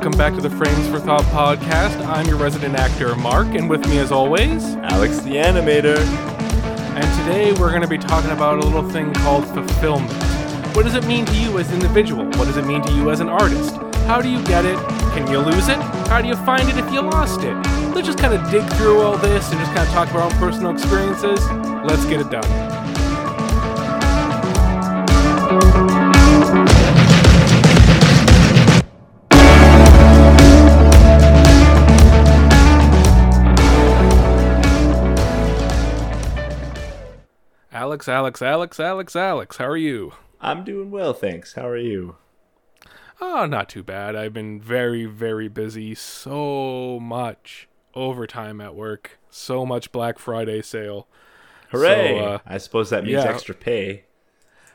welcome back to the Frames for Thought podcast. I'm your resident actor, Mark, and with me, as always, Alex the animator. And today we're going to be talking about a little thing called fulfillment. What does it mean to you as an individual? What does it mean to you as an artist? How do you get it? Can you lose it? How do you find it if you lost it? Let's just kind of dig through all this and just kind of talk about our own personal experiences. Let's get it done. Alex, Alex, Alex, Alex, Alex. How are you? I'm doing well, thanks. How are you? Oh, not too bad. I've been very, very busy. So much overtime at work. So much Black Friday sale. Hooray! So, uh, I suppose that means yeah. extra pay.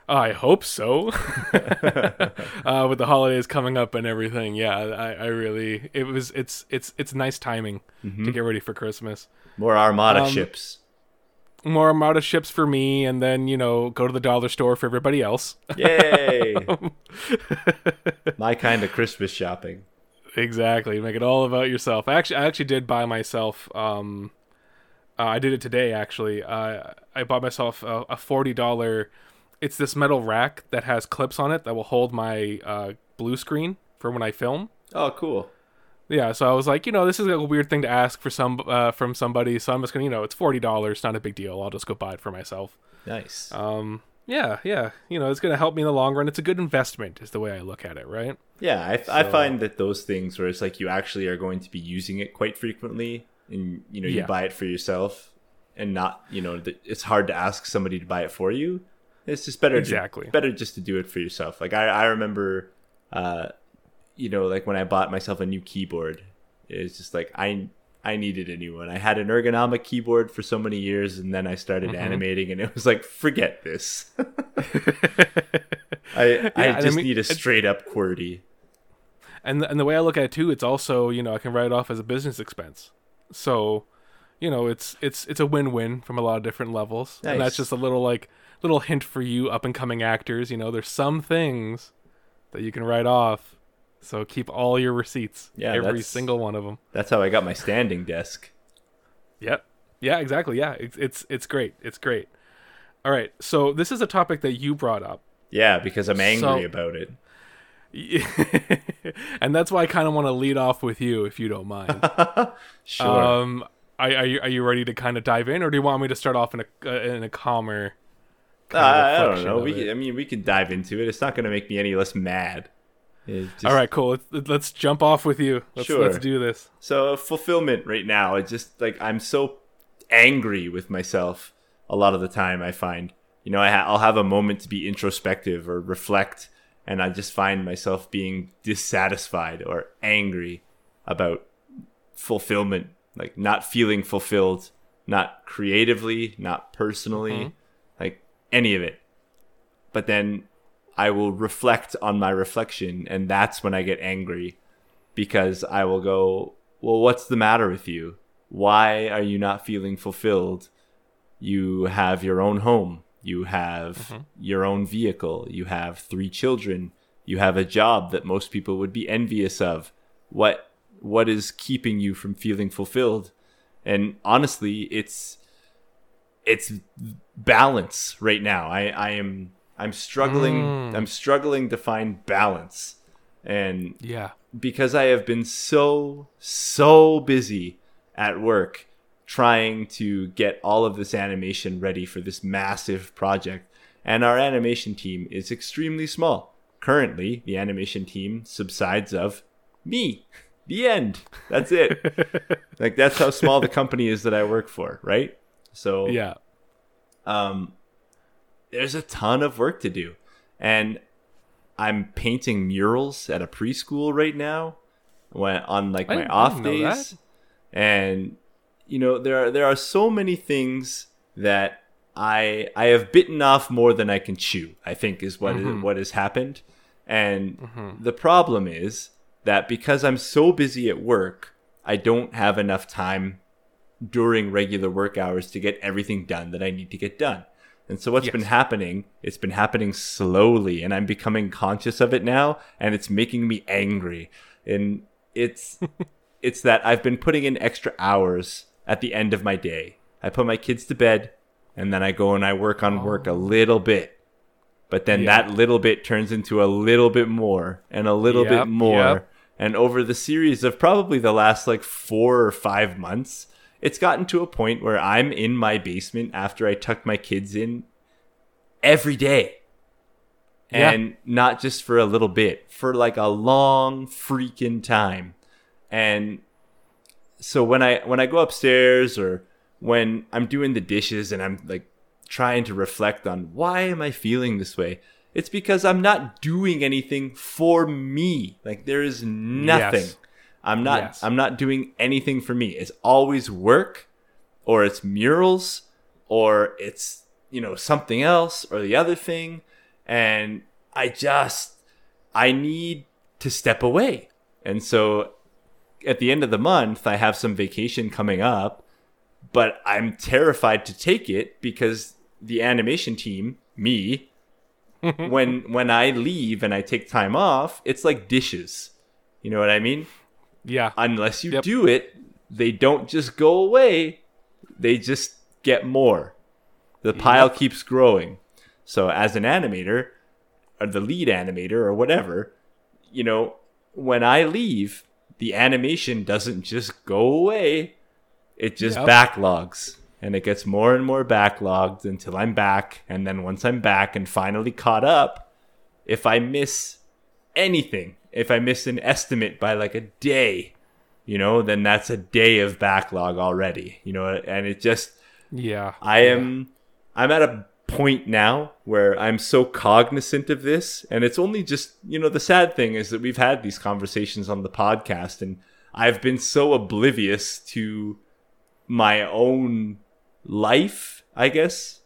I hope so. uh, with the holidays coming up and everything, yeah, I, I really it was it's it's it's nice timing mm-hmm. to get ready for Christmas. More Armada um, ships more Armada ships for me, and then you know go to the dollar store for everybody else. Yay! My kind of Christmas shopping. Exactly, make it all about yourself. I actually, I actually did buy myself. Um, uh, I did it today actually. Uh, I bought myself a, a forty dollar. It's this metal rack that has clips on it that will hold my uh, blue screen for when I film. Oh, cool yeah so i was like you know this is a weird thing to ask for some uh, from somebody so i'm just gonna you know it's $40 not a big deal i'll just go buy it for myself. Nice. Um yeah yeah you know it's gonna help me in the long run it's a good investment is the way i look at it right? Yeah i, so, I find that those things where it's like you actually are going to be using it quite frequently and you know you yeah. buy it for yourself and not you know it's hard to ask somebody to buy it for you. It's just better exactly. to, better just to do it for yourself. Like i, I remember uh you know, like when I bought myself a new keyboard, it's just like I I needed a new one. I had an ergonomic keyboard for so many years, and then I started mm-hmm. animating, and it was like, forget this. I yeah, I just I mean, need a straight up QWERTY. And and the way I look at it too, it's also you know I can write it off as a business expense. So, you know, it's it's it's a win win from a lot of different levels, nice. and that's just a little like little hint for you up and coming actors. You know, there's some things that you can write off so keep all your receipts. Yeah, every single one of them. That's how I got my standing desk. Yep. Yeah, exactly. Yeah, it's it's it's great. It's great. All right. So this is a topic that you brought up. Yeah, because I'm angry so, about it. and that's why I kind of want to lead off with you, if you don't mind. sure. Um, are, are you are you ready to kind of dive in, or do you want me to start off in a uh, in a calmer? Uh, I don't know. We, I mean, we can dive into it. It's not going to make me any less mad. Just... All right, cool. Let's, let's jump off with you. Let's, sure. Let's do this. So fulfillment right now, it's just like I'm so angry with myself a lot of the time. I find, you know, I ha- I'll have a moment to be introspective or reflect, and I just find myself being dissatisfied or angry about fulfillment, like not feeling fulfilled, not creatively, not personally, mm-hmm. like any of it. But then I will reflect on my reflection, and that's when I get angry because I will go, Well, what's the matter with you? Why are you not feeling fulfilled? You have your own home, you have mm-hmm. your own vehicle, you have three children, you have a job that most people would be envious of. What what is keeping you from feeling fulfilled? And honestly, it's it's balance right now. I, I am I'm struggling. Mm. I'm struggling to find balance, and yeah, because I have been so so busy at work trying to get all of this animation ready for this massive project, and our animation team is extremely small. Currently, the animation team subsides of me. The end. That's it. like that's how small the company is that I work for, right? So yeah. Um, there's a ton of work to do. And I'm painting murals at a preschool right now when on like my off days. And you know, there are there are so many things that I I have bitten off more than I can chew, I think is what mm-hmm. is, what has happened. And mm-hmm. the problem is that because I'm so busy at work, I don't have enough time during regular work hours to get everything done that I need to get done. And so what's yes. been happening, it's been happening slowly and I'm becoming conscious of it now and it's making me angry. And it's it's that I've been putting in extra hours at the end of my day. I put my kids to bed and then I go and I work on work a Oh. little bit. But then Yeah. that little bit turns into a little bit more and a little bit more. yep. And over the series of probably the last like 4 or 5 months, it's gotten to a point where I'm in my basement after I tuck my kids in every day Yeah. and not just for a little bit, for like a long freaking time. And so when I when I go upstairs or when I'm doing the dishes and I'm like trying to reflect on why am I feeling this way? It's because I'm not doing anything for me. Like there is nothing. Yes. I'm not Yes. I'm not doing anything for me. It's always work or it's murals or it's you know something else or the other thing and I just I need to step away. And so at the end of the month I have some vacation coming up, but I'm terrified to take it because the animation team, me, when when I leave and I take time off, it's like dishes. You know what I mean? Yeah. unless you Yep. do it, they don't just go away. They just get more. The pile keeps growing. So as an animator, or the lead animator or whatever, you know, when I leave, the animation doesn't just go away. It just Yep. backlogs. And it gets more and more backlogged until I'm back. And then once I'm back and finally caught up, if I miss anything, if I miss an estimate by like a day, you know, then that's a day of backlog already, you know, and it just, Yeah. I am, I'm at a point now where I'm so cognizant of this, and it's only just, you know, the sad thing is that we've had these conversations on the podcast, and I've been so oblivious to my own life, I guess,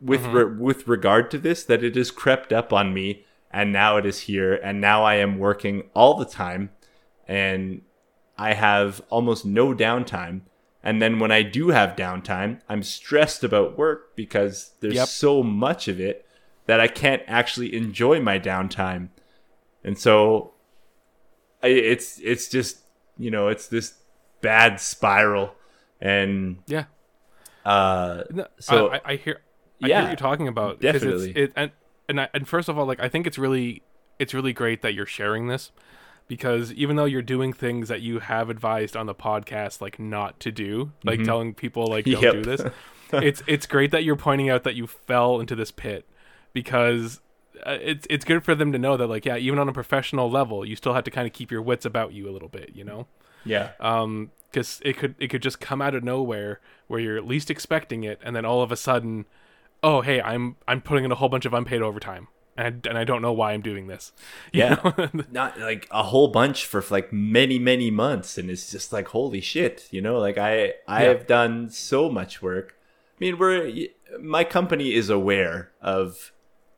with mm-hmm. re- with regard to this, that it has crept up on me, and now it is here, and now I am working all the time, and I have almost no downtime. And then when I do have downtime, I'm stressed about work because there's Yep. so much of it that I can't actually enjoy my downtime. And so I, it's it's just, you know, it's this bad spiral and Yeah. uh No, So- I, I, hear, I Yeah, hear what you're talking about. definitely. It's, it, and and I, and first of all, like I think it's really it's really great that you're sharing this because even though you're doing things that you have advised on the podcast like not to do, like telling people like don't Yep. do this, it's it's great that you're pointing out that you fell into this pit because uh, it's it's good for them to know that like yeah, even on a professional level, you still have to kind of keep your wits about you a little bit, you know yeah. um because it could it could just come out of nowhere where you're least expecting it and then all of a sudden oh hey i'm i'm putting in a whole bunch of unpaid overtime and I, and I don't know why i'm doing this You Yeah. Not like a whole bunch for like many, many months. And it's just like, holy shit, you know, like I, I Yeah. have done so much work. I mean, we're, my company is aware of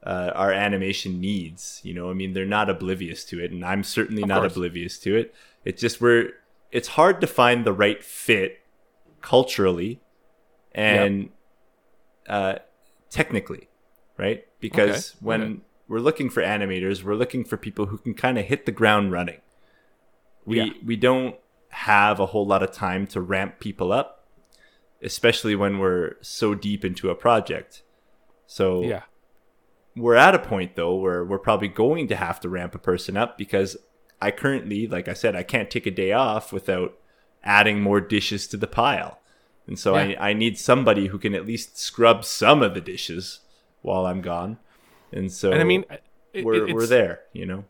uh, our animation needs, you know, I mean, they're not oblivious to it. And I'm certainly Of not course. oblivious to it. It's just, we're, it's hard to find the right fit culturally and uh, technically, right? Because Okay, when okay. we're looking for animators, we're looking for people who can kind of hit the ground running. We Yeah. we don't have a whole lot of time to ramp people up, especially when we're so deep into a project. So yeah we're at a point though where we're probably going to have to ramp a person up because I currently, like I said, I can't take a day off without adding more dishes to the pile. And so Yeah. I, I need somebody who can at least scrub some of the dishes while I'm gone. And so and i mean it, we're, it- we're there, you know?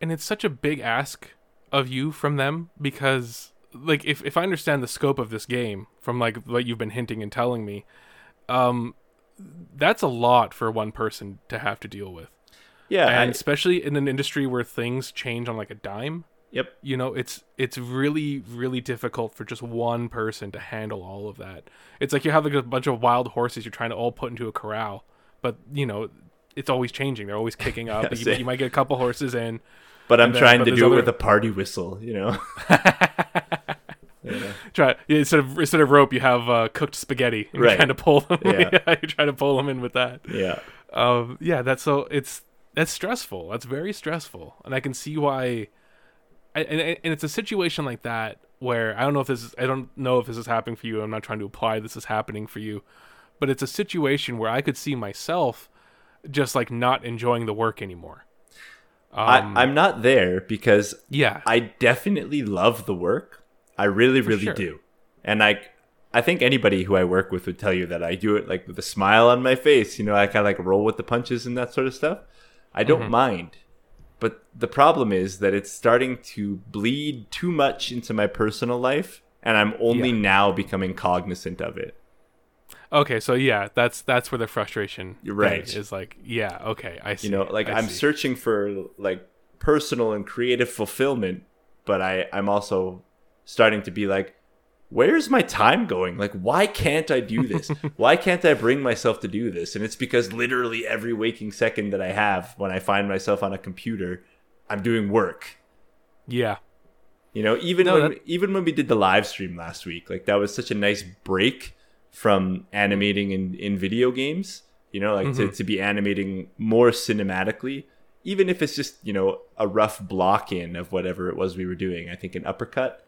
and it's such a big ask of you from them because like if, if i understand the scope of this game from like what you've been hinting and telling me um that's a lot for one person to have to deal with Yeah. and I- especially in an industry where things change on like a dime yep. you know it's it's really really difficult for just one person to handle all of that it's like you have like a bunch of wild horses you're trying to all put into a corral but you know it's always changing they're always kicking up Yes, you, yeah. you might get a couple horses in But I'm then- trying but to do it with a party whistle, you know? Yeah. try yeah, instead of instead of rope you have uh, cooked spaghetti and Right. you're trying to pull them Yeah. you're trying to pull them in with that Yeah. um yeah that's so it's that's stressful that's very stressful and i can see why and, and it's a situation like that where I don't know if this is I don't know if this is happening for you. I'm not trying to apply this is happening for you, but it's a situation where I could see myself just like not enjoying the work anymore. Um, I, I'm not there because yeah, I definitely love the work. I really, really sure. do, and I, I think anybody who I work with would tell you that I do it like with a smile on my face. You know, I kind of like roll with the punches and that sort of stuff. I don't mm-hmm. mind, but the problem is that it's starting to bleed too much into my personal life, and I'm only yeah. now becoming cognizant of it. Okay, so yeah, that's that's where the frustration You're right is like, yeah, okay, I see. You know, like I am searching for like personal and creative fulfillment, but I I'm also starting to be like, where's my time going? Like, why can't I do this? why can't I bring myself to do this? And it's because literally every waking second that I have when I find myself on a computer, I'm doing work. Yeah. You know, even no, when that... even when we did the live stream last week, like that was such a nice break from animating in, in video games, you know, like mm-hmm. to, to be animating more cinematically, even if it's just, you know, a rough block in of whatever it was we were doing. I think an uppercut,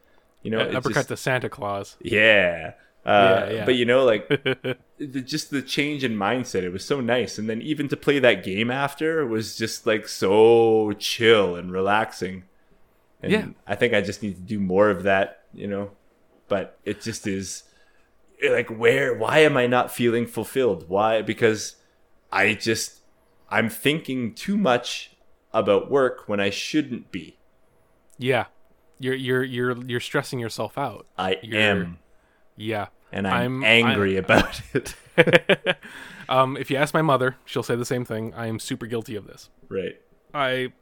you know, uppercut just, to Santa Claus. Yeah. Uh, yeah, yeah. But you know, like the, just the change in mindset, it was so nice. And then even to play that game after was just like so chill and relaxing. And yeah. I think I just need to do more of that, you know. But it just is like where why am i not feeling fulfilled why because i just i'm thinking too much about work when i shouldn't be yeah you're you're you're you're stressing yourself out. I you're, am. Yeah. And i'm, I'm angry I'm, about it. Um if you ask my mother she'll say the same thing. I am super guilty of this. Right. I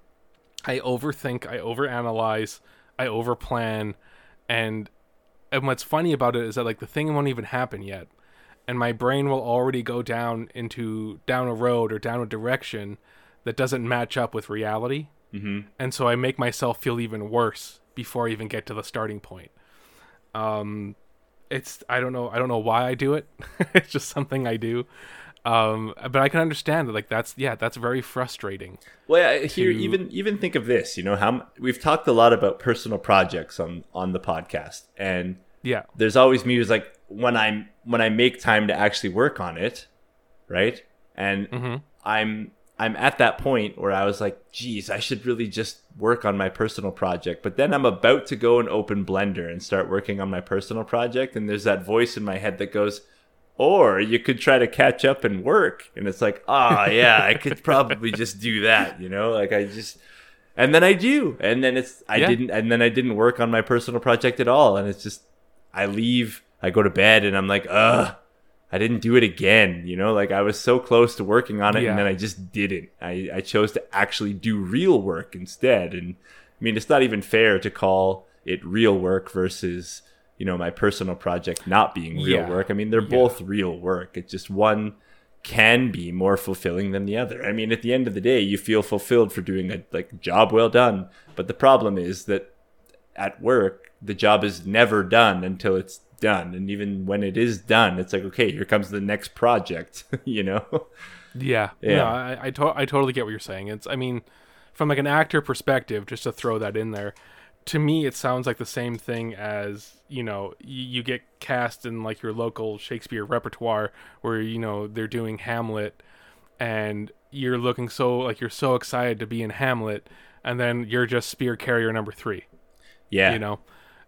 i overthink i overanalyze i overplan and and what's funny about it is that like the thing won't even happen yet and my brain will already go down into down a road or down a direction that doesn't match up with reality. Mm-hmm. and so i make myself feel even worse before i even get to the starting point. Um it's i don't know i don't know why i do it. It's just something i do. Um but i can understand that like that's yeah that's very frustrating. Well yeah, here to... even even think of this you know how we've talked a lot about personal projects on on the podcast and yeah. there's always me who's like when i'm when i make time to actually work on it right? And mm-hmm. i'm i'm at that point where i was like geez i should really just work on my personal project. But then i'm about to go and open blender and start working on my personal project. And there's that voice in my head that goes or you could try to catch up and work. And it's like ah oh, yeah i could probably just do that you know? Like i just and then i do. And then it's i yeah. didn't and then i didn't work on my personal project at all. And it's just i leave i go to bed and i'm like ugh i didn't do it again you know like i was so close to working on it yeah. and then i just didn't i i chose to actually do real work instead and i mean it's not even fair to call it real work versus you know my personal project not being real yeah. work i mean they're yeah. both real work it's just one can be more fulfilling than the other i mean at the end of the day you feel fulfilled for doing a like job well done but the problem is that at work the job is never done until it's done. And even when it is done it's like okay here comes the next project you know? Yeah. Yeah. No, I, I, to- I totally get what you're saying. It's i mean from like an actor perspective just to throw that in there to me it sounds like the same thing as you know you, you, get cast in like your local shakespeare repertoire where you know they're doing hamlet and you're looking so like you're so excited to be in hamlet and then you're just spear carrier number three. Yeah. You know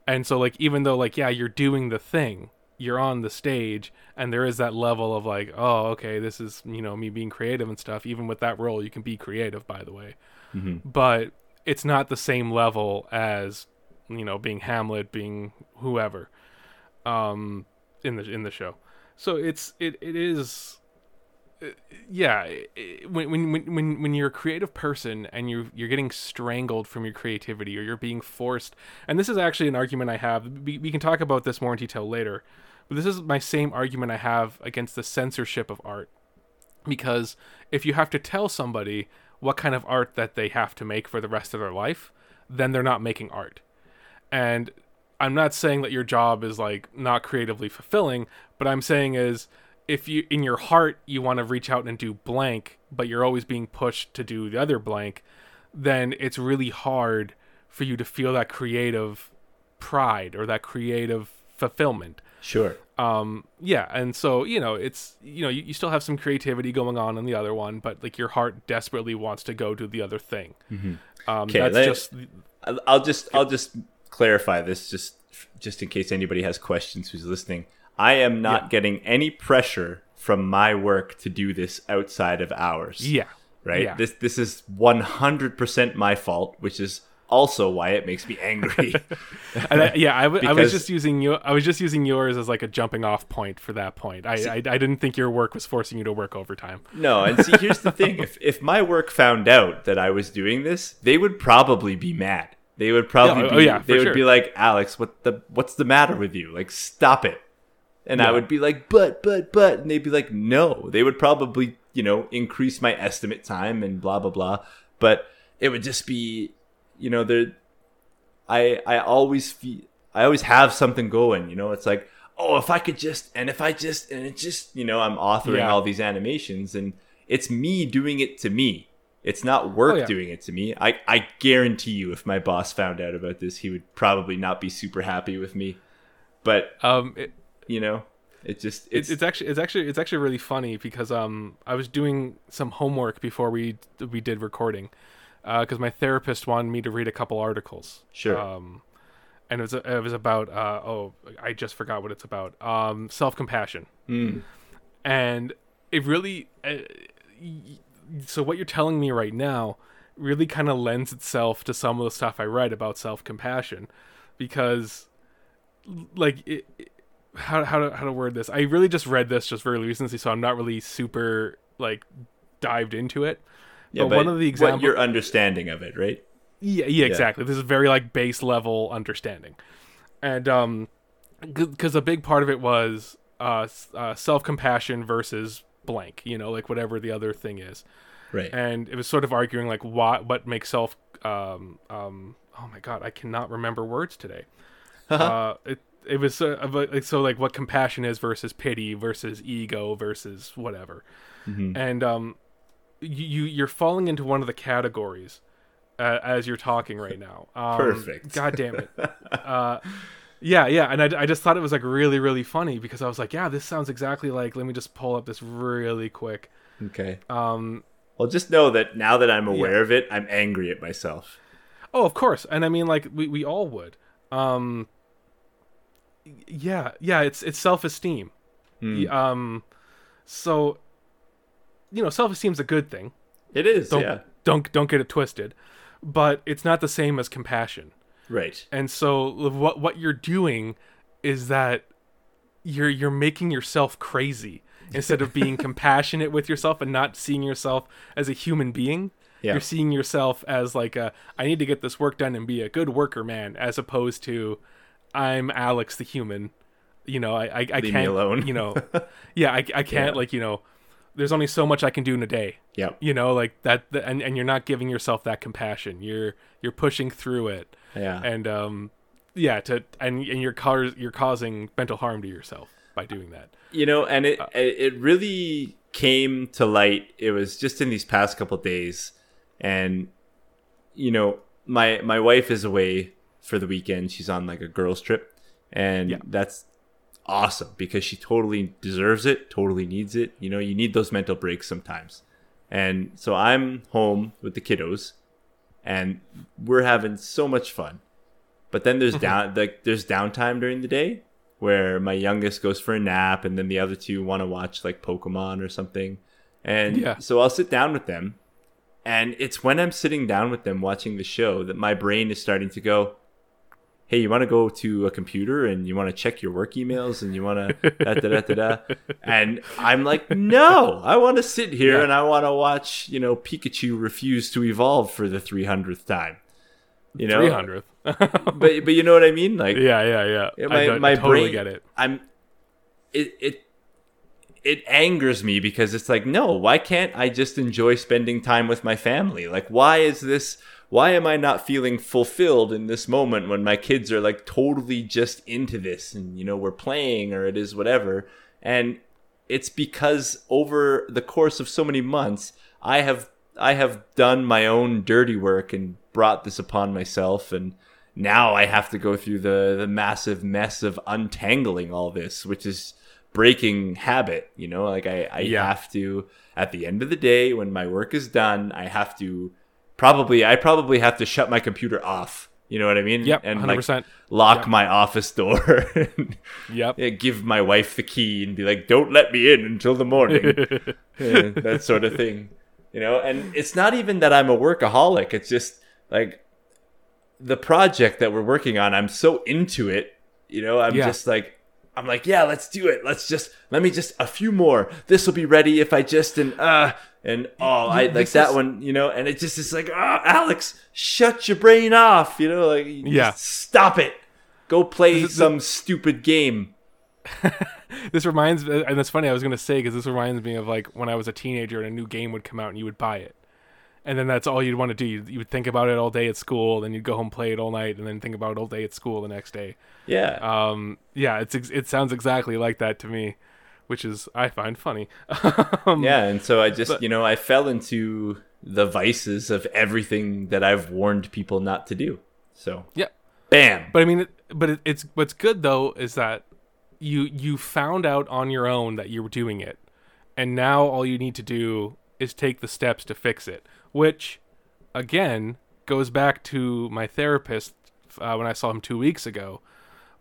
and so like even though like yeah you're doing the thing you're on the stage and there is that level of like oh okay this is you know me being creative and stuff even with that role you can be creative by the way mm-hmm. but it's not the same level as you know being Hamlet, being whoever, um, in the in the show. So it's it it is. Yeah, when when when when you're a creative person and you you're getting strangled from your creativity or you're being forced, and this is actually an argument I have. We, we can talk about this more in detail later, but this is my same argument I have against the censorship of art, because if you have to tell somebody what kind of art that they have to make for the rest of their life, then they're not making art. And I'm not saying that your job is like not creatively fulfilling, but I'm saying is if you in your heart you want to reach out and do blank, but you're always being pushed to do the other blank, then it's really hard for you to feel that creative pride or that creative fulfillment. Sure. Um, yeah, and so you know, it's you know, you, you still have some creativity going on in the other one, but like your heart desperately wants to go to the other thing. Mm-hmm. Um, Okay, that's let- just I'll just I'll just clarify this just just in case anybody has questions who's listening. I am not Yeah. getting any pressure from my work to do this outside of hours. yeah, Right? yeah. This this is 100% my fault, which is also why it makes me angry. And I, yeah, I, w- I was just using you. I was just using yours as like a jumping off point for that point. I, I I didn't think your work was forcing you to work overtime. no, and see here's the thing. If if my work found out that I was doing this, they would probably be mad. They would probably Yeah, oh, be oh, yeah, they would sure. be like, "Alex, what the what's the matter with you? Like stop it." And I would be like, "But but but," and they'd be like, "No." They would probably, you know, increase my estimate time and blah blah blah, but it would just be, you know, there I I always feel I always have something going, you know. It's like, oh, if I could just and if I just and it just, you know, I'm authoring Yeah. all these animations and it's me doing it to me. It's not work Oh, yeah. doing it to me. I I guarantee you if my boss found out about this, he would probably not be super happy with me. But, Um, it, you know, it just it's, it's, it's actually it's actually it's actually really funny because um I was doing some homework before we we did recording uh, because my therapist wanted me to read a couple articles. Sure. Um, and it was it was about uh oh I just forgot what it's about um self compassion Mm, and it really uh, so what you're telling me right now really kind of lends itself to some of the stuff I write about self compassion because like it, it- how how to how to word this I really just read this just very recently so I'm not really super like dived into it yeah, but but one of the examples your understanding of it, right? yeah, yeah, exactly. This is very like base level understanding, and um, because a big part of it was uh, uh self compassion versus blank, you know, like whatever the other thing is, Right. and it was sort of arguing like what what makes self um um oh my god I cannot remember words today. uh, it it was uh, like so like what compassion is versus pity versus ego versus whatever, Mhm. and um, you you- you're falling into one of the categories uh, as you're talking right now. Um, Perfect. God damn it. Uh, yeah, yeah, and I, I just thought it was like really really funny because I was like, yeah, this sounds exactly like. Let me just pull up this really quick. Okay. Um, Well, just know that now that I'm aware of it, I'm angry at myself. Oh, of course, and I mean, like we, we all would. Um, yeah, yeah, it's it's self esteem. Hmm. Um, so you know, self esteem's a good thing. It is, Don't yeah. don't don't get it twisted, but it's not the same as compassion. Right. And so what what you're doing is that you're you're making yourself crazy instead of being compassionate with yourself and not seeing yourself as a human being. Yeah. You're seeing yourself as like a I need to get this work done and be a good worker man as opposed to I'm Alex the human. You know, I I, I Leave can't alone. you know. Yeah, I I can't Yeah. like, you know, there's only so much I can do in a day Yeah, you know like that, and, and you're not giving yourself that compassion you're you're pushing through it Yeah. and um yeah to and and you're cause, you're causing mental harm to yourself by doing that you know and Uh, it it really came to light it was just in these past couple days and you know my my wife is away for the weekend she's on like a girls trip and Yeah. that's awesome because she totally deserves it totally needs it you know you need those mental breaks sometimes and so i'm home with the kiddos and we're having so much fun but then there's mm-hmm. down like there's downtime during the day where my youngest goes for a nap and then the other two want to watch like Pokemon or something. And Yeah. so I'll sit down with them and it's when I'm sitting down with them watching the show that my brain is starting to go, Hey, you want to go to a computer and you want to check your work emails and you want to da da da da da. And I'm like, no, I want to sit here Yeah. and I want to watch, you know, Pikachu refuse to evolve for the 300th time. You know, 300th but but you know what I mean? Like, yeah yeah yeah yeah, I my my I totally brain, get it I'm it it it angers me because it's like no why can't I just enjoy spending time with my family like why is this why am I not feeling fulfilled in this moment when my kids are like totally just into this and you know we're playing or it is whatever and it's because over the course of so many months I have I have done my own dirty work and brought this upon myself and now I have to go through the the massive mess of untangling all this, which is breaking habit, you know? Like I I yeah. have to at the end of the day when my work is done, I have to probably I probably have to shut my computer off. You know what I mean? Yep, and 100%. like lock yep. my office door. and, yep. Give my wife the key and be like, "Don't let me in until the morning." that sort of thing. You know, and it's not even that I'm a workaholic. It's just like the project that we're working on. I'm so into it. You know, I'm yeah. just like I'm like, yeah, let's do it. Let's just let me just a few more. This will be ready if I just and uh and oh, I like that one, you know. And it just is like, oh, Alex, shut your brain off, you know, like yeah, stop it. Go play some stupid game. this reminds, me, and it's funny. I was gonna say because this reminds me of like when I was a teenager and a new game would come out and you would buy it and then that's all you'd want to do. You, would think about it all day at school, then you'd go home play it all night, and then think about it all day at school the next day. Yeah. Um. Yeah. It's it sounds exactly like that to me, which is I find funny. um, yeah, and so I just but, you know I fell into the vices of everything that I've warned people not to do. So yeah. Bam. But I mean, but it, it's what's good though is that you you found out on your own that you were doing it, and now all you need to do is take the steps to fix it which again goes back to my therapist uh, when I saw him two weeks ago,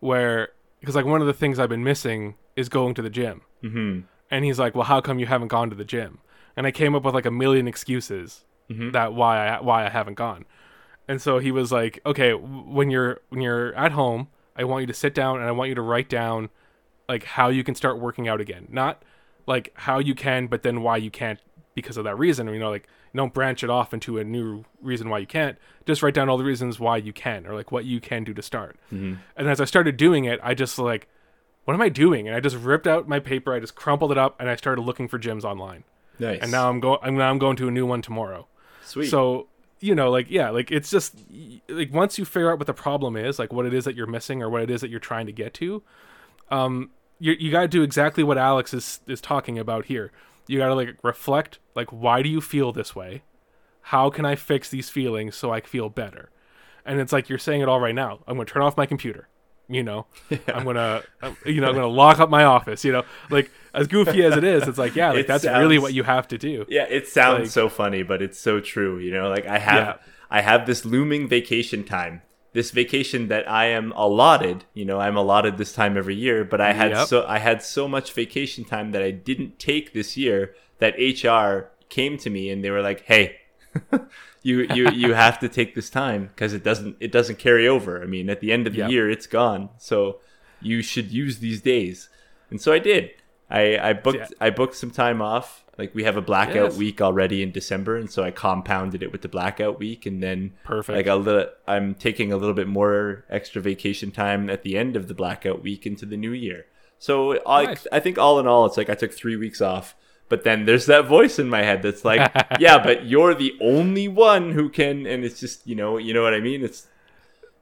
where because like one of the things I've been missing is going to the gym, mm-hmm. and he's like, "Well, how come you haven't gone to the gym?" And I came up with like a million excuses mm-hmm. that why I why I haven't gone, and so he was like, "Okay, when you're when you're at home, I want you to sit down and I want you to write down like how you can start working out again, not like how you can, but then why you can't because of that reason. You know, like don't branch it off into a new reason why you can't. Just write down all the reasons why you can or like what you can do to start. Mm-hmm. And as I started doing it, I just like, what am I doing? And I just ripped out my paper, I just crumpled it up, and I started looking for gyms online. Nice. And now I'm going. I'm now I'm going to a new one tomorrow. Sweet. So you know, like yeah, like it's just like once you figure out what the problem is, like what it is that you're missing or what it is that you're trying to get to, um, you you got to do exactly what Alex is is talking about here you got to like reflect like why do you feel this way? How can i fix these feelings so i feel better? And it's like you're saying it all right now. I'm going to turn off my computer you know? Yeah. i'm going to you know i'm going to lock up my office you know? Like as goofy as it is it's like yeah like that's sounds, really what you have to do. Yeah it sounds like, so funny but it's so true you know? Like i have yeah. i have this looming vacation time this vacation that I am allotted, you know, I'm allotted this time every year, but I had yep. so I had so much vacation time that I didn't take this year that HR came to me and they were like, "Hey, you you you have to take this time because it doesn't it doesn't carry over. I mean, at the end of the yep. year, it's gone. So you should use these days." And so I did. I I booked yeah. I booked some time off like we have a blackout yes. week already in December, and so I compounded it with the blackout week, and then perfect. Like a little, I'm taking a little bit more extra vacation time at the end of the blackout week into the new year. So I, nice. I think all in all, it's like I took three weeks off. But then there's that voice in my head that's like, yeah, but you're the only one who can, and it's just you know, you know what I mean? It's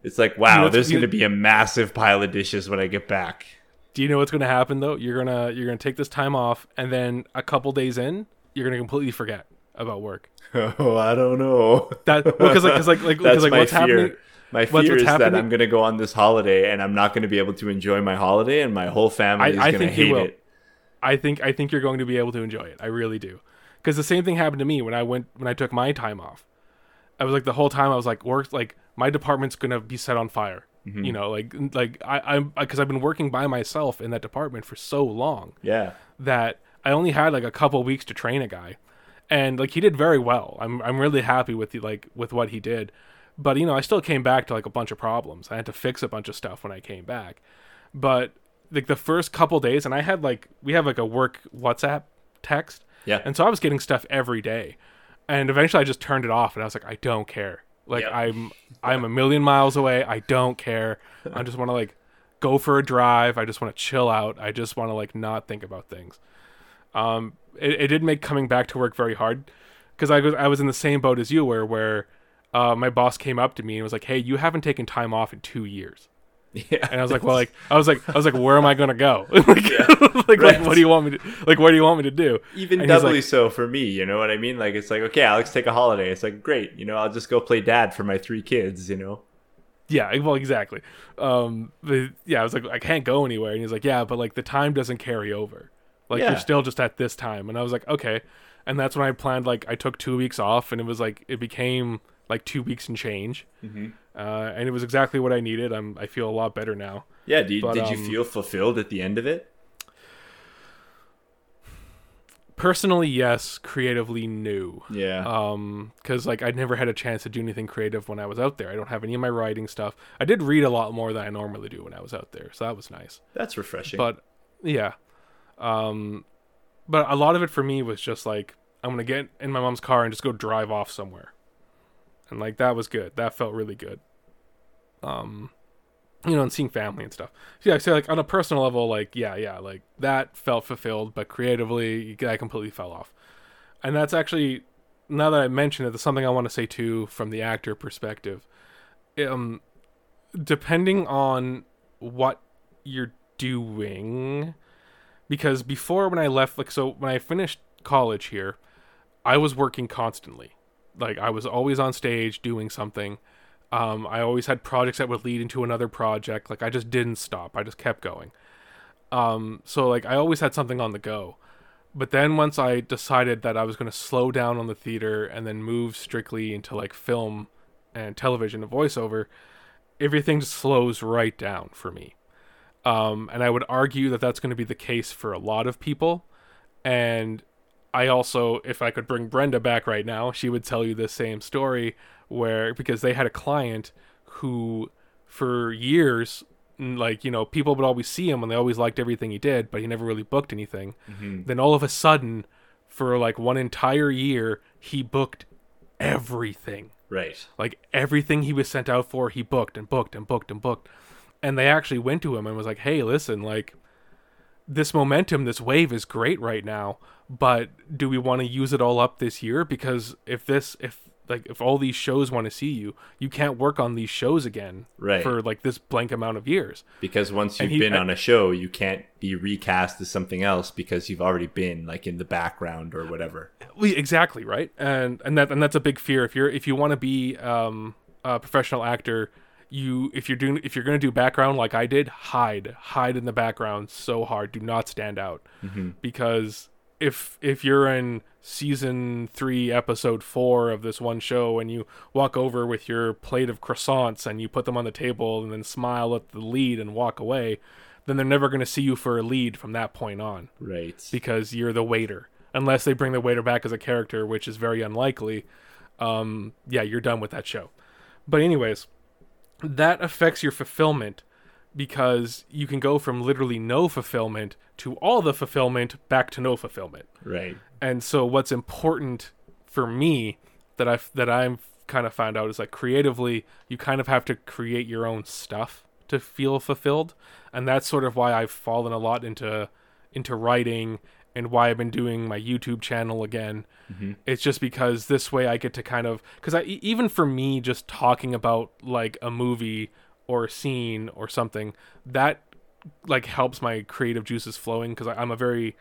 it's like wow, there's going to be a massive pile of dishes when I get back. Do you know what's going to happen though? You're gonna you're gonna take this time off, and then a couple days in, you're gonna completely forget about work. Oh, I don't know. That because like, cause like like That's like my what's fear. happening. My fear what's, what's is happening? that I'm going to go on this holiday and I'm not going to be able to enjoy my holiday, and my whole family is going to hate it. I think I think you're going to be able to enjoy it. I really do, because the same thing happened to me when I went when I took my time off. I was like the whole time I was like work like my department's going to be set on fire Mm-hmm. You know, like like I, I'm because I've been working by myself in that department for so long. Yeah. That I only had like a couple weeks to train a guy, and like he did very well. I'm I'm really happy with the like with what he did, but you know I still came back to like a bunch of problems. I had to fix a bunch of stuff when I came back, but like the first couple days, and I had like we have like a work WhatsApp text. Yeah. And so I was getting stuff every day. And eventually I just turned it off and I was like, I don't care. Like yep. I'm I'm a million miles away. I don't care. I just want to like go for a drive. I just want to chill out. I just want to like not think about things. Um, it, it did make coming back to work very hard because I was I was in the same boat as you were where uh, my boss came up to me and was like, "Hey, you haven't taken time off in two years." Yeah. And I was like, well, like I was like I was like, where am I gonna go? like, like, right. like, what do you want me to like? What do you want me to do? Even and doubly like, so for me. You know what I mean? Like it's like okay, Alex, take a holiday. It's like great. You know, I'll just go play dad for my three kids. You know. Yeah, well, exactly. Um, but yeah, I was like, I can't go anywhere, and he's like, yeah, but like the time doesn't carry over. Like yeah. you're still just at this time, and I was like, okay. And that's when I planned. Like I took two weeks off, and it was like it became like two weeks and change, mm-hmm. Uh, and it was exactly what I needed. I'm I feel a lot better now. Yeah, you, but, did um, you feel fulfilled at the end of it? Personally, yes. Creatively, new. Yeah. Um, because like I never had a chance to do anything creative when I was out there. I don't have any of my writing stuff. I did read a lot more than I normally do when I was out there, so that was nice. That's refreshing. But yeah, um, but a lot of it for me was just like I'm gonna get in my mom's car and just go drive off somewhere and like that was good. That felt really good. Um, you know, and seeing family and stuff. So, yeah, so like on a personal level, like yeah, yeah, like that felt fulfilled, but creatively, I completely fell off. And that's actually now that I mention it, there's something I want to say too from the actor perspective. Um, depending on what you're doing, because before when I left, like so when I finished college here, I was working constantly like I was always on stage doing something. Um, I always had projects that would lead into another project. Like I just didn't stop. I just kept going. Um, so like I always had something on the go. But then once I decided that I was going to slow down on the theater and then move strictly into like film and television and voiceover, everything just slows right down for me. Um, and I would argue that that's going to be the case for a lot of people. And I also, if I could bring Brenda back right now, she would tell you the same story where because they had a client who, for years, like you know, people would always see him and they always liked everything he did, but he never really booked anything. Mm-hmm. Then all of a sudden, for like one entire year, he booked everything. Right. Like everything he was sent out for, he booked and booked and booked and booked. And they actually went to him and was like, "Hey, listen, like." this momentum, this wave is great right now, but do we want to use it all up this year? Because if this, if like if all these shows want to see you, you can't work on these shows again right. for like this blank amount of years. Because once you've he, been on a show, you can't be recast as something else because you've already been like in the background or whatever. Exactly right, and and that and that's a big fear. If you're if you want to be um, a professional actor, you if you're doing if you're going to do background like I did, hide, hide in the background so hard. Do not stand out mm-hmm. because if if you're in season three, episode four of this one show, and you walk over with your plate of croissants and you put them on the table and then smile at the lead and walk away, then they're never going to see you for a lead from that point on. Right. Because you're the waiter, unless they bring the waiter back as a character, which is very unlikely. Um, yeah, you're done with that show. But anyways, that affects your fulfillment because you can go from literally no fulfillment to all the fulfillment back to no fulfillment. Right. And so what's important for me that I that I'm kind of found out is like creatively you kind of have to create your own stuff to feel fulfilled and that's sort of why I've fallen a lot into into writing and why I've been doing my YouTube channel again. Mm-hmm. It's just because this way I get to kind of because I even for me just talking about like a movie or a scene or something that like helps my creative juices flowing because I'm a very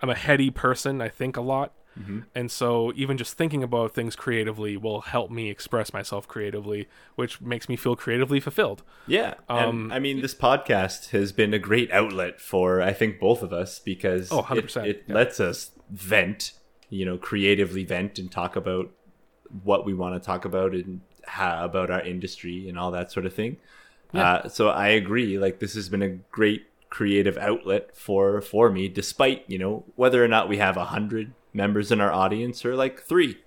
I'm a heady person. I think a lot. Mm-hmm. And so even just thinking about things creatively will help me express myself creatively, which makes me feel creatively fulfilled. Yeah. Um, and, I mean, this podcast has been a great outlet for, I think, both of us because oh, 100%, it, it yeah. lets us vent, you know, creatively vent and talk about what we want to talk about and how, about our industry and all that sort of thing. Yeah. Uh, so I agree. Like, this has been a great creative outlet for for me despite you know whether or not we have a hundred members in our audience or like three.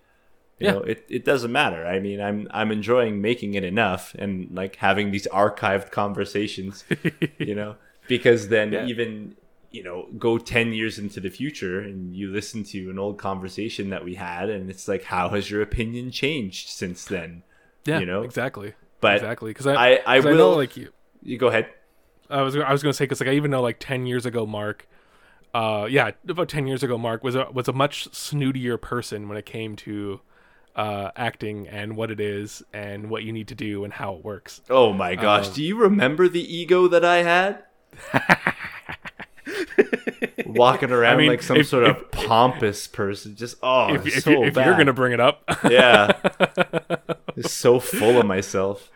You yeah. know, it, it doesn't matter. I mean, I'm I'm enjoying making it enough and like having these archived conversations, you know, because then yeah. even you know, go 10 years into the future and you listen to an old conversation that we had and it's like how has your opinion changed since then? Yeah, you know. Exactly. But exactly cuz I I, I will I know, like you You go ahead. I was I was going to say cuz like I even know like 10 years ago Mark uh, yeah, about ten years ago, Mark was a was a much snootier person when it came to uh, acting and what it is and what you need to do and how it works. Oh my gosh! Um, do you remember the ego that I had? Walking around I mean, like some if, sort if, of pompous person, just oh, if, if, so you, if you're gonna bring it up, yeah, just so full of myself.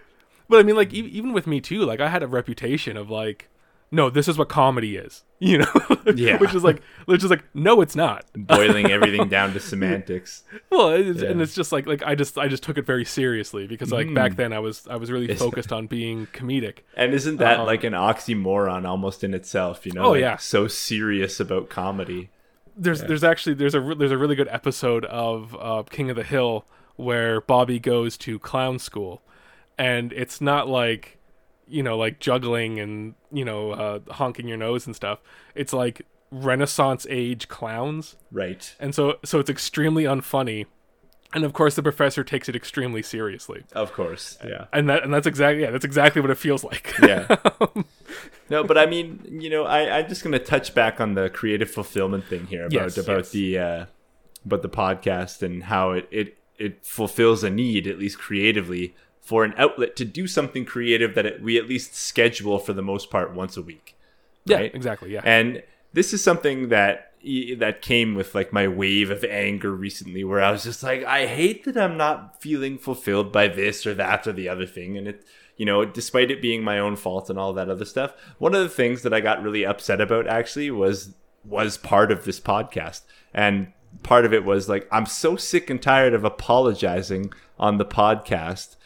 But I mean, like even with me too, like I had a reputation of like no, this is what comedy is. You know? Yeah. which is like which is like, no, it's not. Boiling everything down to semantics. Well, it's, yeah. and it's just like like I just I just took it very seriously because like mm. back then I was I was really focused on being comedic. And isn't that um, like an oxymoron almost in itself, you know? Oh like, yeah. So serious about comedy. There's yeah. there's actually there's a there's a really good episode of uh, King of the Hill where Bobby goes to clown school and it's not like you know, like juggling and you know, uh, honking your nose and stuff. It's like Renaissance age clowns, right? And so, so it's extremely unfunny. And of course, the professor takes it extremely seriously. Of course, yeah. And that, and that's exactly, yeah, that's exactly what it feels like. yeah. no, but I mean, you know, I, I'm just gonna touch back on the creative fulfillment thing here about yes, about yes. the uh, about the podcast and how it it it fulfills a need, at least creatively, for an outlet to do something creative that it, we at least schedule for the most part once a week. Right? Yeah, exactly. Yeah. And this is something that that came with like my wave of anger recently where I was just like I hate that I'm not feeling fulfilled by this or that or the other thing and it you know despite it being my own fault and all that other stuff one of the things that I got really upset about actually was was part of this podcast and part of it was like I'm so sick and tired of apologizing on the podcast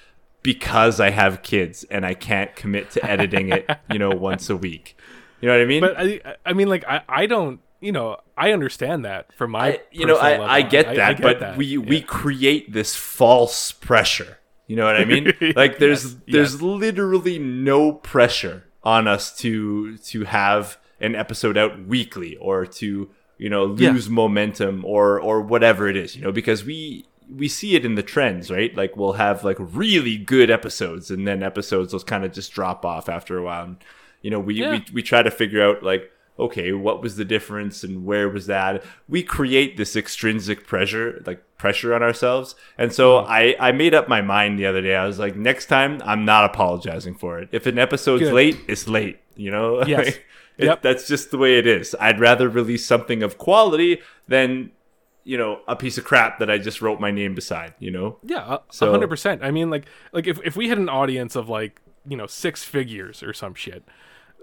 because I have kids and I can't commit to editing it, you know, once a week. You know what I mean? But I, I mean, like I, I don't, you know, I understand that from my, I, you know, I, I get that, I, get but that. we yeah. we create this false pressure. You know what I mean? Like there's yes, there's yes. literally no pressure on us to to have an episode out weekly or to you know lose yeah. momentum or or whatever it is. You know, because we we see it in the trends, right? Like we'll have like really good episodes, and then episodes will kind of just drop off after a while. And, you know, we, yeah. we we try to figure out like, okay, what was the difference and where was that? We create this extrinsic pressure, like pressure on ourselves. And so mm. I I made up my mind the other day. I was like, next time I'm not apologizing for it. If an episode's good. late, it's late. You know. Yes. it, yep. That's just the way it is. I'd rather release something of quality than you know a piece of crap that I just wrote my name beside. You know. Yeah, a hundred percent. I mean, like like if if we had an audience of like you know six figures or some shit.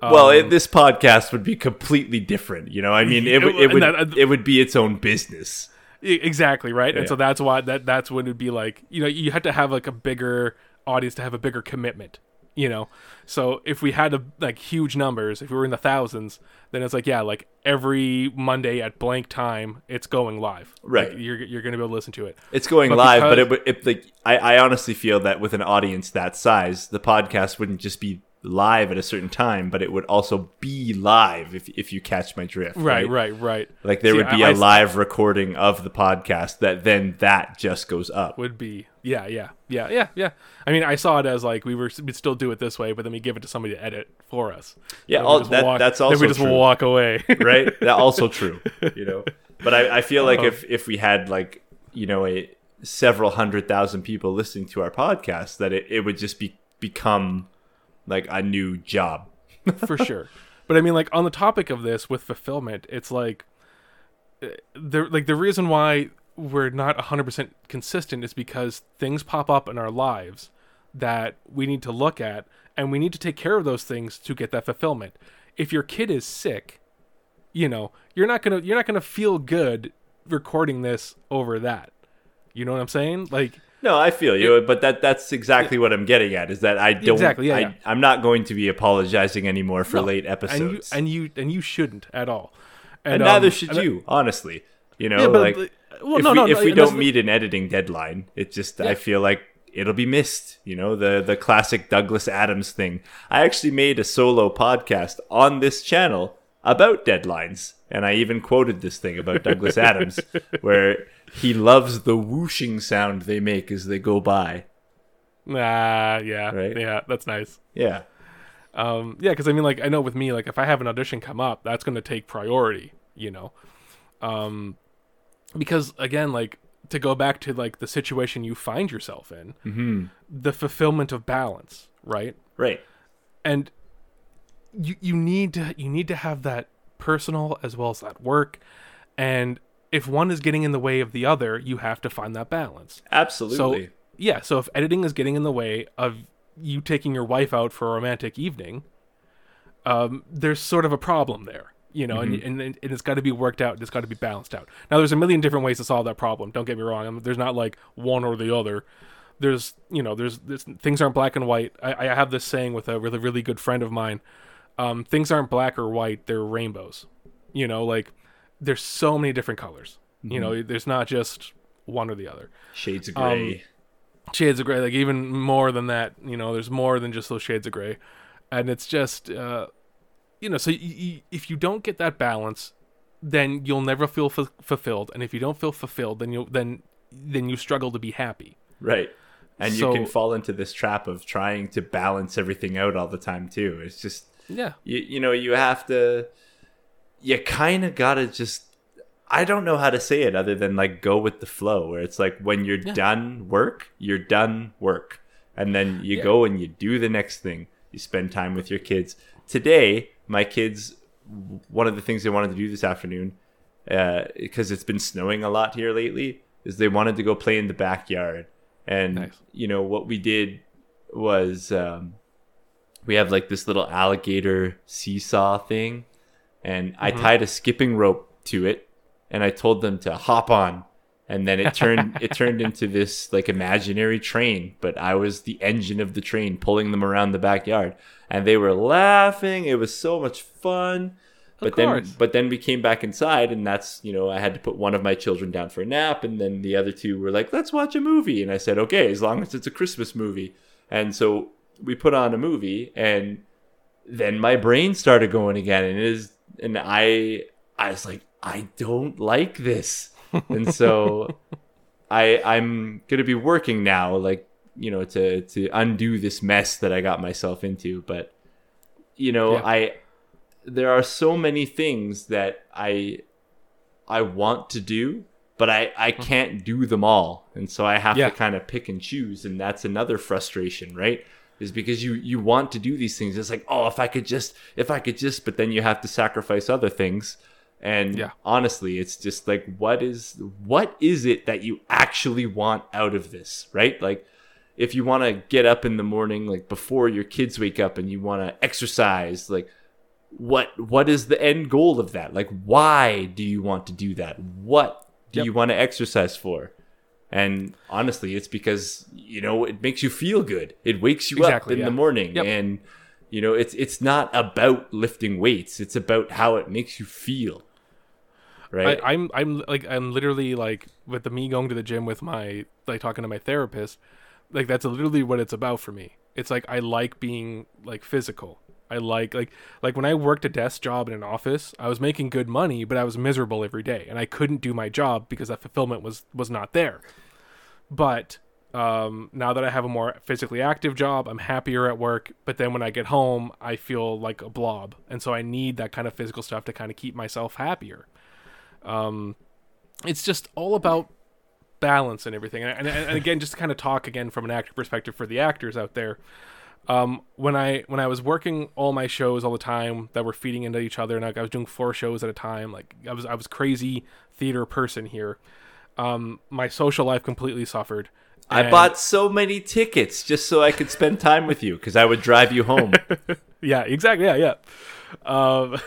well, it, um, this podcast would be completely different. You know, I mean, it, it, it would that, uh, it would be its own business. Exactly right, yeah. and so that's why that that's when it'd be like you know you had to have like a bigger audience to have a bigger commitment you know? So if we had a, like huge numbers if we were in the thousands then it's like yeah like every monday at blank time it's going live. Right. like, you're, you're gonna be able to listen to it. It's going but live because, but it, it like I, I honestly feel that with an audience that size the podcast wouldn't just be live at a certain time, but it would also be live if, if you catch my drift. Right, right, right. right. Like there See, would be I, a I, live recording of the podcast that then that just goes up. Would be yeah, yeah, yeah, yeah, yeah. I mean, I saw it as like we were we'd still do it this way, but then we give it to somebody to edit for us. Yeah, all, that, walk, that's also then we just true. walk away. right, that also true. You know, but I, I feel like uh-huh. if if we had like you know a several hundred thousand people listening to our podcast, that it, it would just be become like a new job. for sure. But I mean, like on the topic of this with fulfillment, it's like uh, the like the reason why we're not 100% consistent is because things pop up in our lives that we need to look at and we need to take care of those things to get that fulfillment. If your kid is sick, you know, you're not going to you're not going to feel good recording this over that. You know what I'm saying? Like no, I feel you, it, but that that's exactly what I'm getting at is that I don't exactly, yeah. I, am not going to be apologizing anymore for no, late episodes. And you, and you and you shouldn't at all. And, and neither um, should you, honestly. You know, yeah, but, like well, if, no, we, no, if we don't meet an editing deadline, it just I feel like it'll be missed. You know, the the classic Douglas Adams thing. I actually made a solo podcast on this channel about deadlines, and I even quoted this thing about Douglas Adams, where he loves the whooshing sound they make as they go by. Ah, yeah, right? yeah, that's nice. Yeah, um, yeah, because I mean, like, I know with me, like, if I have an audition come up, that's going to take priority, you know, um, because again, like, to go back to like the situation you find yourself in, mm-hmm. the fulfillment of balance, right? Right. And you you need to you need to have that personal as well as that work, and if one is getting in the way of the other, you have to find that balance. Absolutely. So yeah, so if editing is getting in the way of you taking your wife out for a romantic evening, um, there's sort of a problem there, you know, mm-hmm. and, and, and it's got to be worked out. It's got to be balanced out. Now, there's a million different ways to solve that problem. Don't get me wrong. I mean, there's not like one or the other. There's, you know, there's, there's things aren't black and white. I, I have this saying with a really, really good friend of mine. Um, things aren't black or white. They're rainbows. You know, like there's so many different colors. Mm-hmm. You know, there's not just one or the other. Shades of gray. Um, shades of gray like even more than that you know there's more than just those shades of gray and it's just uh you know so y- y- if you don't get that balance then you'll never feel f- fulfilled and if you don't feel fulfilled then you then then you struggle to be happy right and so, you can fall into this trap of trying to balance everything out all the time too it's just yeah you, you know you have to you kind of gotta just I don't know how to say it other than like go with the flow where it's like when you're yeah. done work, you're done work. And then you yeah. go and you do the next thing. You spend time with your kids. Today, my kids, one of the things they wanted to do this afternoon, because uh, it's been snowing a lot here lately, is they wanted to go play in the backyard. And, nice. you know, what we did was um, we have like this little alligator seesaw thing. And mm-hmm. I tied a skipping rope to it and I told them to hop on and then it turned it turned into this like imaginary train but i was the engine of the train pulling them around the backyard and they were laughing it was so much fun of but then but then we came back inside and that's you know i had to put one of my children down for a nap and then the other two were like let's watch a movie and i said okay as long as it's a christmas movie and so we put on a movie and then my brain started going again and it is and i i was like I don't like this. And so I I'm going to be working now like, you know, to to undo this mess that I got myself into, but you know, yeah. I there are so many things that I I want to do, but I I mm-hmm. can't do them all. And so I have yeah. to kind of pick and choose and that's another frustration, right? Is because you you want to do these things. It's like, oh, if I could just, if I could just, but then you have to sacrifice other things. And yeah. honestly, it's just like what is what is it that you actually want out of this, right? Like if you want to get up in the morning like before your kids wake up and you want to exercise, like what what is the end goal of that? Like why do you want to do that? What do yep. you want to exercise for? And honestly, it's because you know it makes you feel good. It wakes you exactly, up in yeah. the morning, yep. and you know it's it's not about lifting weights. It's about how it makes you feel right? I, am I'm, I'm like I'm literally like with the me going to the gym with my like talking to my therapist, like that's literally what it's about for me. It's like I like being like physical. I like like like when I worked a desk job in an office, I was making good money, but I was miserable every day, and I couldn't do my job because that fulfillment was was not there. But um, now that I have a more physically active job, I'm happier at work. But then when I get home, I feel like a blob, and so I need that kind of physical stuff to kind of keep myself happier. Um, it's just all about balance and everything. And, and, and again, just to kind of talk again from an actor perspective for the actors out there. Um, when I when I was working all my shows all the time that were feeding into each other, and like I was doing four shows at a time, like I was I was crazy theater person here. Um, my social life completely suffered. I bought so many tickets just so I could spend time with you because I would drive you home. yeah, exactly. Yeah, yeah. Um,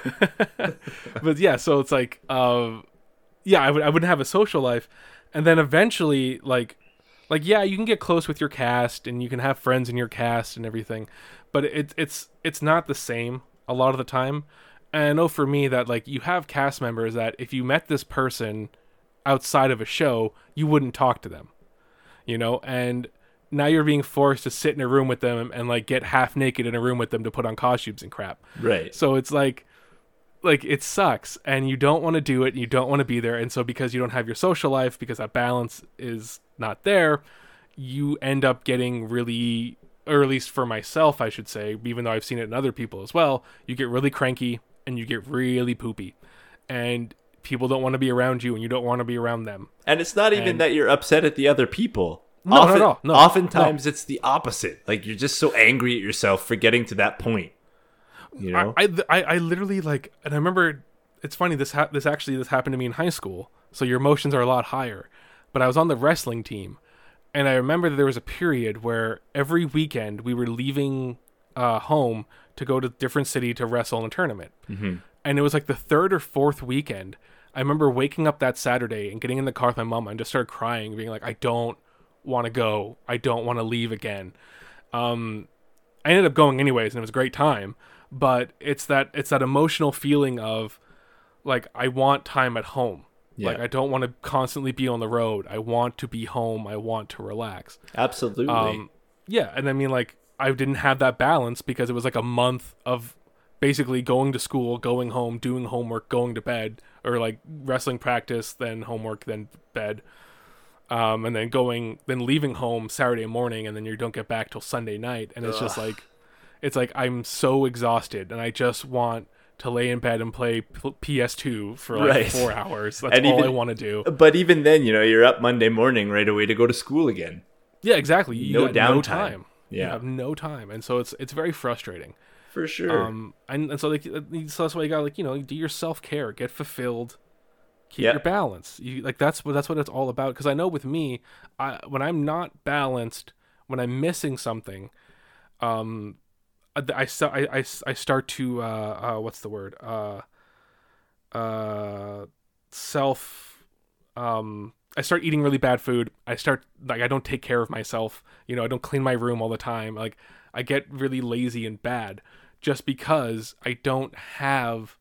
but yeah, so it's like, um, yeah, I would I wouldn't have a social life, and then eventually, like, like yeah, you can get close with your cast and you can have friends in your cast and everything, but it, it's it's not the same a lot of the time. And I know for me that like you have cast members that if you met this person outside of a show, you wouldn't talk to them, you know, and now you're being forced to sit in a room with them and, and, like get half naked in a room with them to put on costumes and crap. Right. So it's like like it sucks and you don't want to do it and you don't want to be there and so because you don't have your social life because that balance is not there, you end up getting really or at least for myself I should say, even though I've seen it in other people as well, you get really cranky and you get really poopy. And people don't want to be around you and you don't want to be around them. And it's not even And- that you're upset at the other people. No, not at all. No, oftentimes it's the opposite. Like you're just so angry at yourself for getting to that point. You know? I, I, I literally like, and I remember it's funny. This ha- this actually this happened to me in high school. So your emotions are a lot higher. But I was on the wrestling team, and I remember that there was a period where every weekend we were leaving uh, home to go to a different city to wrestle in a tournament. Mm-hmm. And it was like the third or fourth weekend. I remember waking up that Saturday and getting in the car with my mom and just started crying, being like, "I don't want to go. I don't want to leave again." Um, I ended up going anyways, and it was a great time. But it's that it's that emotional feeling of like I want time at home. Like I don't want to constantly be on the road. I want to be home. I want to relax. Absolutely. Um, yeah, and I mean like I didn't have that balance because it was like a month of basically going to school, going home, doing homework, going to bed, or like wrestling practice, then homework, then bed. Um, and then going, then leaving home Saturday morning, and then you don't get back till Sunday night, and it's just like, it's like I'm so exhausted, and I just want to lay in bed and play PS2 for like Right. four hours. That's And all even- I want to do. but even then, you know, you're up Monday morning right away to go to school again. Yeah, exactly. You No got no downtime. time. You have no time, and so it's it's very frustrating. For sure. Um, and, and so like uh, so that's why you got to like you know do your self care, get fulfilled, keep Yeah. your balance. You like that's what that's what it's all about. Because I know with me, I when I'm not balanced, when I'm missing something, um, I I I, I, I start to uh, uh what's the word uh uh self um I start eating really bad food. I start like I don't take care of myself. You know, I don't clean my room all the time. Like I get really lazy and bad just because I don't have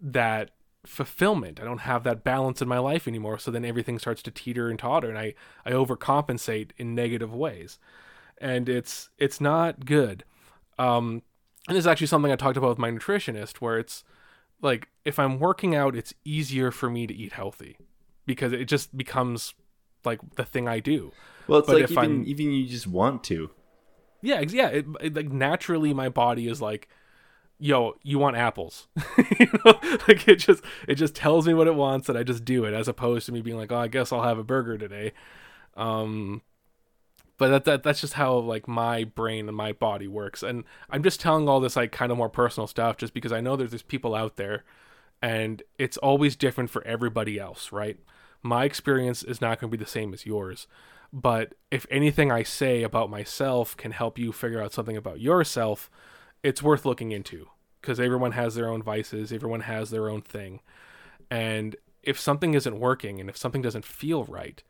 that fulfillment. I don't have that balance in my life anymore. So then everything starts to teeter and totter and I I overcompensate in negative ways. And it's it's not good. Um and this is actually something I talked about with my nutritionist where it's like if I'm working out, it's easier for me to eat healthy because it just becomes like the thing I do. well, it's but like if even I'm- even you just want to. Yeah, yeah. It, it, like naturally, my body is like, "Yo, you want apples?" you know, like it just it just tells me what it wants, and I just do it, as opposed to me being like, "Oh, I guess I'll have a burger today." Um, but that, that that's just how like my brain and my body works, and I'm just telling all this like kind of more personal stuff, just because I know there's there's people out there, and it's always different for everybody else, right? My experience is not going to be the same as yours. But if anything I say about myself can help you figure out something about yourself, it's worth looking into because everyone has their own vices, everyone has their own thing. And if something isn't working and if something doesn't feel right,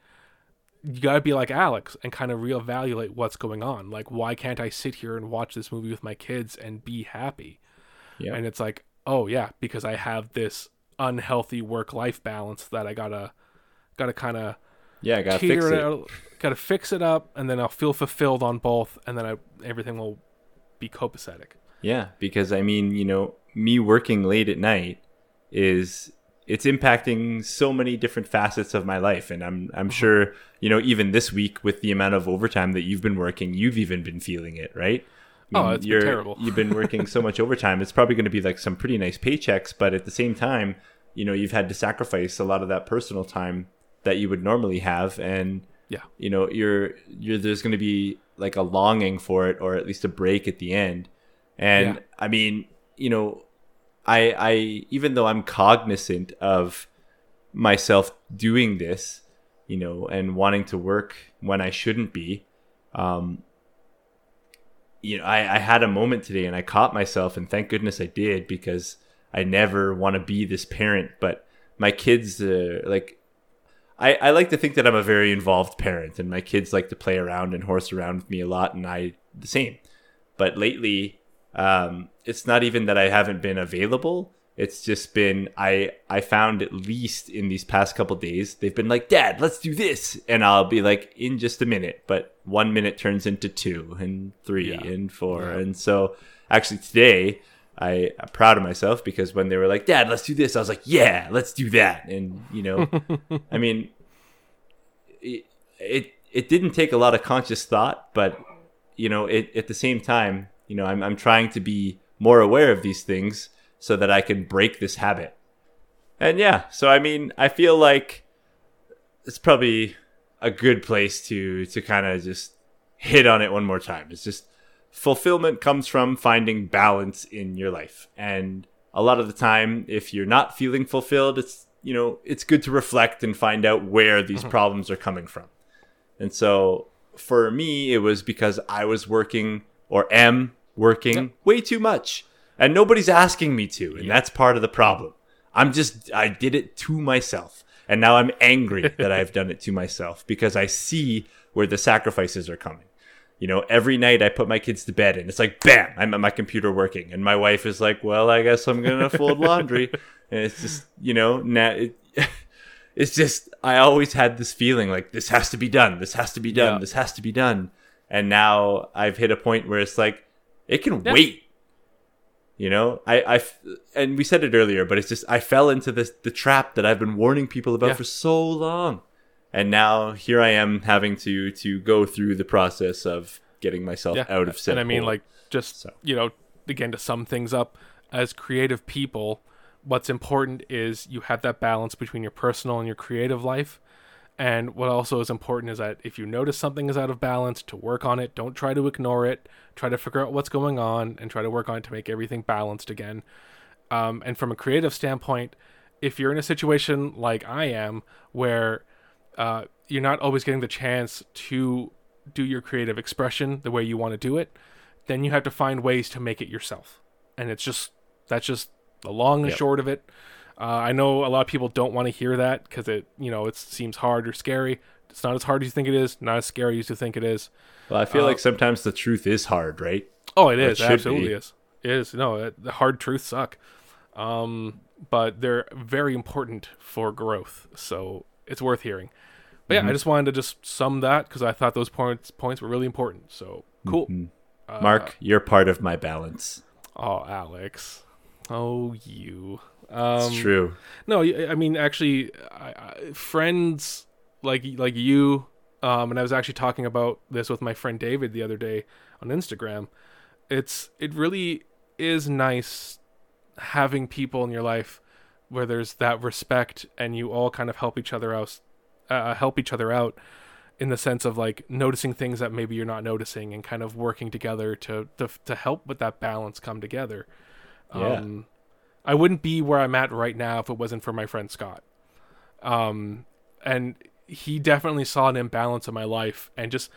you got to be like Alex and kind of reevaluate what's going on. Like, why can't I sit here and watch this movie with my kids and be happy? Yeah. And it's like, oh, yeah, because I have this unhealthy work life balance that I gotta, gotta kind of Yeah, I gotta fix it it. out, gotta fix it up, and then I'll feel fulfilled on both, and then I, everything will be copacetic. Yeah, because I mean, you know, me working late at night is it's impacting so many different facets of my life and I'm I'm uh-huh. sure, you know, even this week with the amount of overtime that you've been working, you've even been feeling it, right? I Oh, mean, it's been you're- terrible. you've been working so much overtime. It's probably going to be like some pretty nice paychecks, but at the same time, you know, you've had to sacrifice a lot of that personal time that you would normally have and Yeah. you know you're you're there's going to be like a longing for it or at least a break at the end and Yeah. i mean you know i i even though i'm cognizant of myself doing this you know and wanting to work when i shouldn't be um you know i i had a moment today and i caught myself and thank goodness i did because i never want to be this parent but my kids uh, like I, I like to think that I'm a very involved parent, and my kids like to play around and horse around with me a lot, and I the same. But lately, um, it's not even that I haven't been available. It's just been I I found at least in these past couple days they've been like, Dad, let's do this, and I'll be like, in just a minute. But one minute turns into two and three Yeah. and four, Yeah. and so actually today I, I'm proud of myself because when they were like, Dad, let's do this, I was like, Yeah, let's do that. And, you know, I mean, it, it, it didn't take a lot of conscious thought, but, you know, it, at the same time, you know, I'm, I'm trying to be more aware of these things so that I can break this habit. And yeah, so I mean, I feel like it's probably a good place to to kind of just hit on it one more time. It's just fulfillment comes from finding balance in your life. And a lot of the time if you're not feeling fulfilled, it's you know, it's good to reflect and find out where these mm-hmm. problems are coming from. And so for me, it was because I was working or am working yep. way too much and nobody's asking me to. And yep. that's part of the problem. I'm just, I did it to myself. And now I'm angry that I've done it to myself because I see where the sacrifices are coming. You know, every night I put my kids to bed and it's like, bam, I'm at my computer working. And my wife is like, well, I guess I'm going to fold laundry. And it's just, you know, now it, it's just, I always had this feeling like this has to be done. This has to be done. Yeah. This has to be done. And now I've hit a point where it's like, it can yeah. wait. You know, I, I, and we said it earlier, but it's just, I fell into this, the trap that I've been warning people about yeah. for so long. And now here I am having to, to go through the process of getting myself out of And I mean, like, just, so. you know, again, to sum things up, as creative people, what's important is you have that balance between your personal and your creative life. And what also is important is that if you notice something is out of balance, to work on it. Don't try to ignore it. Try to figure out what's going on and try to work on it to make everything balanced again. Um, and from a creative standpoint, if you're in a situation like I am, where uh, you're not always getting the chance to do your creative expression the way you want to do it, then you have to find ways to make it yourself. And it's just that's just the long and yep. short of it. Uh, I know a lot of people don't want to hear that because it, you know, it seems hard or scary. It's not as hard as you think it is. Not as scary as you think it is. Well, I feel uh, like sometimes the truth is hard, right? Oh, it is. It absolutely be. is. It is. No, it, the hard truths suck. Um, but they're very important for growth, so it's worth hearing. But yeah, mm-hmm. I just wanted to just sum that because I thought those points points were really important. So cool. Mm-hmm. Uh, Mark, you're part of my balance. Oh, Alex. Oh, you. Um, it's true. No, I mean actually, I, I, friends like like you, um, and I was actually talking about this with my friend David the other day on Instagram. It's it really is nice having people in your life where there's that respect and you all kind of help each other out, uh, help each other out in the sense of like noticing things that maybe you're not noticing and kind of working together to to to help with that balance come together. Yeah. Um, I wouldn't be where I'm at right now if it wasn't for my friend Scott. Um, and he definitely saw an imbalance in my life and just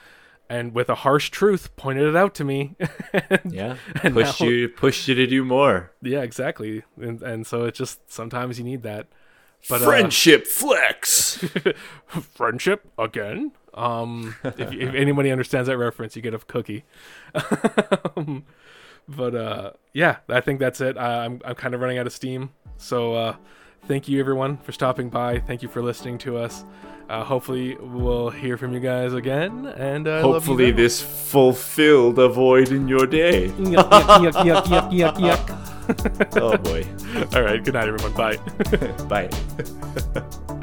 and with a harsh truth pointed it out to me. and, yeah, and pushed now, you pushed you to do more. Yeah, exactly. And and so it's just sometimes you need that. But uh, friendship uh, flex. friendship again. Um, if, if anybody understands that reference, you get a cookie. um, but uh, yeah, I think that's it. I, am I'm kind of running out of steam. So uh, thank you everyone for stopping by. Thank you for listening to us. Uh, hopefully we'll hear from you guys again, and uh, hopefully this fulfilled a void in your day. yuck, yuck, yuck, yuck, yuck, yuck. oh boy! All right. Good night, everyone. Bye. Bye.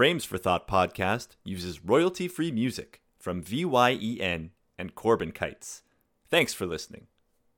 Frames for Thought podcast uses royalty free music from VYEN and Corbyn Kites. Thanks for listening.